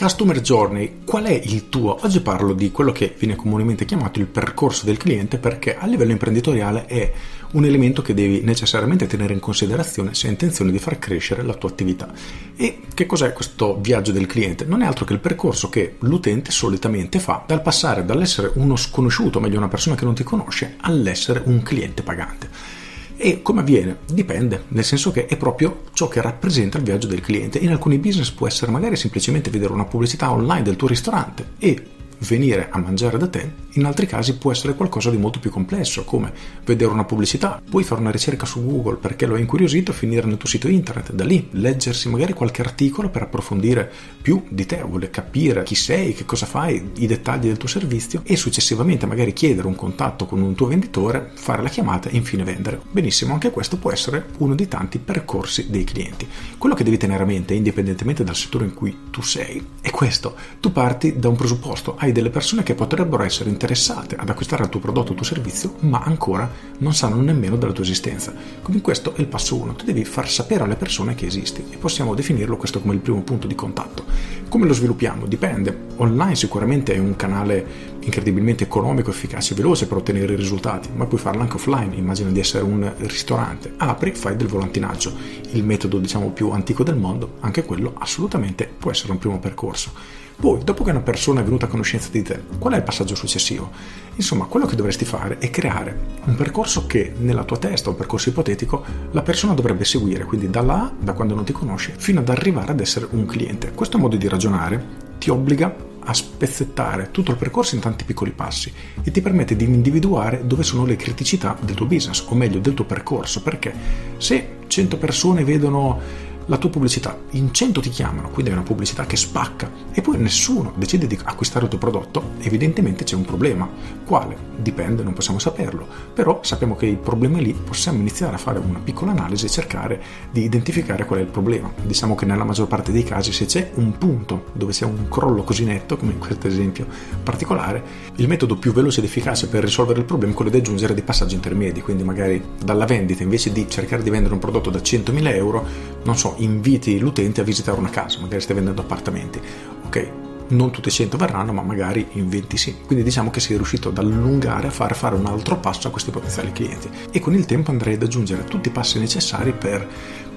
Customer Journey, qual è il tuo? Oggi parlo di quello che viene comunemente chiamato il percorso del cliente perché a livello imprenditoriale è un elemento che devi necessariamente tenere in considerazione se hai intenzione di far crescere la tua attività. E che cos'è questo viaggio del cliente? Non è altro che il percorso che l'utente solitamente fa dal passare dall'essere uno sconosciuto, meglio una persona che non ti conosce, all'essere un cliente pagante. E come avviene? Dipende, nel senso che è proprio ciò che rappresenta il viaggio del cliente. In alcuni business può essere magari semplicemente vedere una pubblicità online del tuo ristorante e venire a mangiare da te, in altri casi può essere qualcosa di molto più complesso, come vedere una pubblicità, puoi fare una ricerca su Google perché lo hai incuriosito, finire nel tuo sito internet, da lì leggersi magari qualche articolo per approfondire più di te, vuole capire chi sei, che cosa fai, i dettagli del tuo servizio e successivamente magari chiedere un contatto con un tuo venditore, fare la chiamata e infine vendere. Benissimo, anche questo può essere uno dei tanti percorsi dei clienti. Quello che devi tenere a mente, indipendentemente dal settore in cui tu sei, è questo. Tu parti da un presupposto, hai delle persone che potrebbero essere interessate ad acquistare il tuo prodotto o il tuo servizio, ma ancora non sanno nemmeno della tua esistenza. Quindi questo è il passo 1, tu devi far sapere alle persone che esisti e possiamo definirlo questo come il primo punto di contatto. Come lo sviluppiamo? Dipende. Online sicuramente è un canale incredibilmente economico, efficace e veloce per ottenere i risultati, ma puoi farlo anche offline, immagina di essere un ristorante, apri, fai del volantinaggio, il metodo diciamo più antico del mondo, anche quello assolutamente può essere un primo percorso. Poi, dopo che una persona è venuta a conoscenza di te, qual è il passaggio successivo? Insomma, quello che dovresti fare è creare un percorso che nella tua testa, un percorso ipotetico, la persona dovrebbe seguire, quindi da là, da quando non ti conosce, fino ad arrivare ad essere un cliente. Questo modo di ragionare ti obbliga a spezzettare tutto il percorso in tanti piccoli passi e ti permette di individuare dove sono le criticità del tuo business, o meglio del tuo percorso, perché se 100 persone vedono la tua pubblicità, in 100 ti chiamano, quindi è una pubblicità che spacca e poi nessuno decide di acquistare il tuo prodotto, evidentemente c'è un problema. Quale? Dipende, non possiamo saperlo, però sappiamo che il problema è lì, possiamo iniziare a fare una piccola analisi e cercare di identificare qual è il problema. Diciamo che nella maggior parte dei casi se c'è un punto dove c'è un crollo così netto, come in questo esempio particolare, il metodo più veloce ed efficace per risolvere il problema è quello di aggiungere dei passaggi intermedi, quindi magari dalla vendita invece di cercare di vendere un prodotto da 100.000 euro, non so, inviti l'utente a visitare una casa, magari stai vendendo appartamenti. Ok, non tutte e 100 verranno, ma magari in 20 sì. Quindi diciamo che sei riuscito ad allungare, a far fare un altro passo a questi potenziali clienti. E con il tempo andrei ad aggiungere tutti i passi necessari per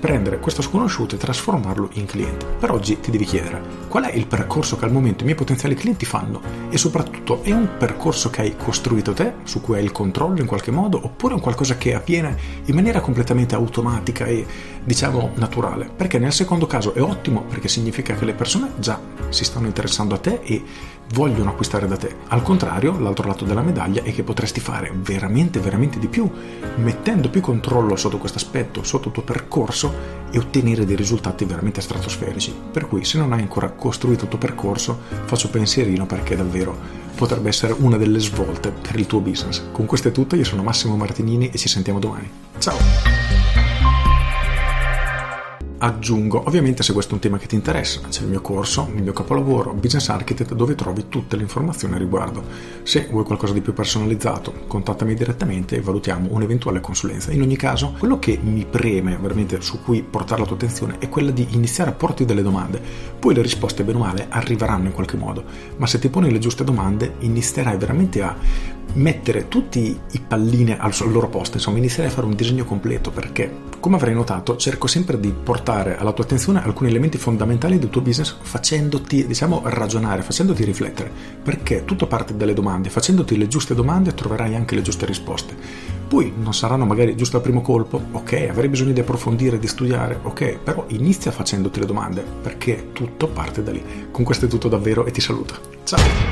prendere questo sconosciuto e trasformarlo in cliente. Per oggi ti devi chiedere qual è il percorso che al momento i miei potenziali clienti fanno e soprattutto è un percorso che hai costruito te, su cui hai il controllo in qualche modo, oppure è un qualcosa che avviene in maniera completamente automatica e diciamo naturale. Perché nel secondo caso è ottimo perché significa che le persone già si stanno interessando a te e vogliono acquistare da te. Al contrario, l'altro lato della medaglia è che potresti fare veramente, veramente di più, mettendo più controllo sotto questo aspetto, sotto il tuo e ottenere dei risultati veramente stratosferici. Per cui se non hai ancora costruito il tuo percorso, faccio pensierino perché davvero potrebbe essere una delle svolte per il tuo business. Con questo è tutto, io sono Massimo Martinini e ci sentiamo domani. Ciao! Aggiungo, ovviamente se questo è un tema che ti interessa, c'è il mio corso, il mio capolavoro, Business Architect, dove trovi tutte le informazioni a riguardo. Se vuoi qualcosa di più personalizzato, contattami direttamente e valutiamo un'eventuale consulenza. In ogni caso, quello che mi preme veramente su cui portare la tua attenzione è quella di iniziare a porti delle domande. Poi le risposte, bene o male, arriveranno in qualche modo, ma se ti poni le giuste domande inizierai veramente a mettere tutti i pallini al loro posto, insomma inizierai a fare un disegno completo perché, come avrai notato, cerco sempre di portare alla tua attenzione alcuni elementi fondamentali del tuo business facendoti, diciamo, ragionare, facendoti riflettere, perché tutto parte dalle domande, facendoti le giuste domande troverai anche le giuste risposte. Poi non saranno magari giusto al primo colpo, ok, avrai bisogno di approfondire, di studiare, ok, però inizia facendoti le domande, perché tutto parte da lì. Con questo è tutto davvero e ti saluto. Ciao!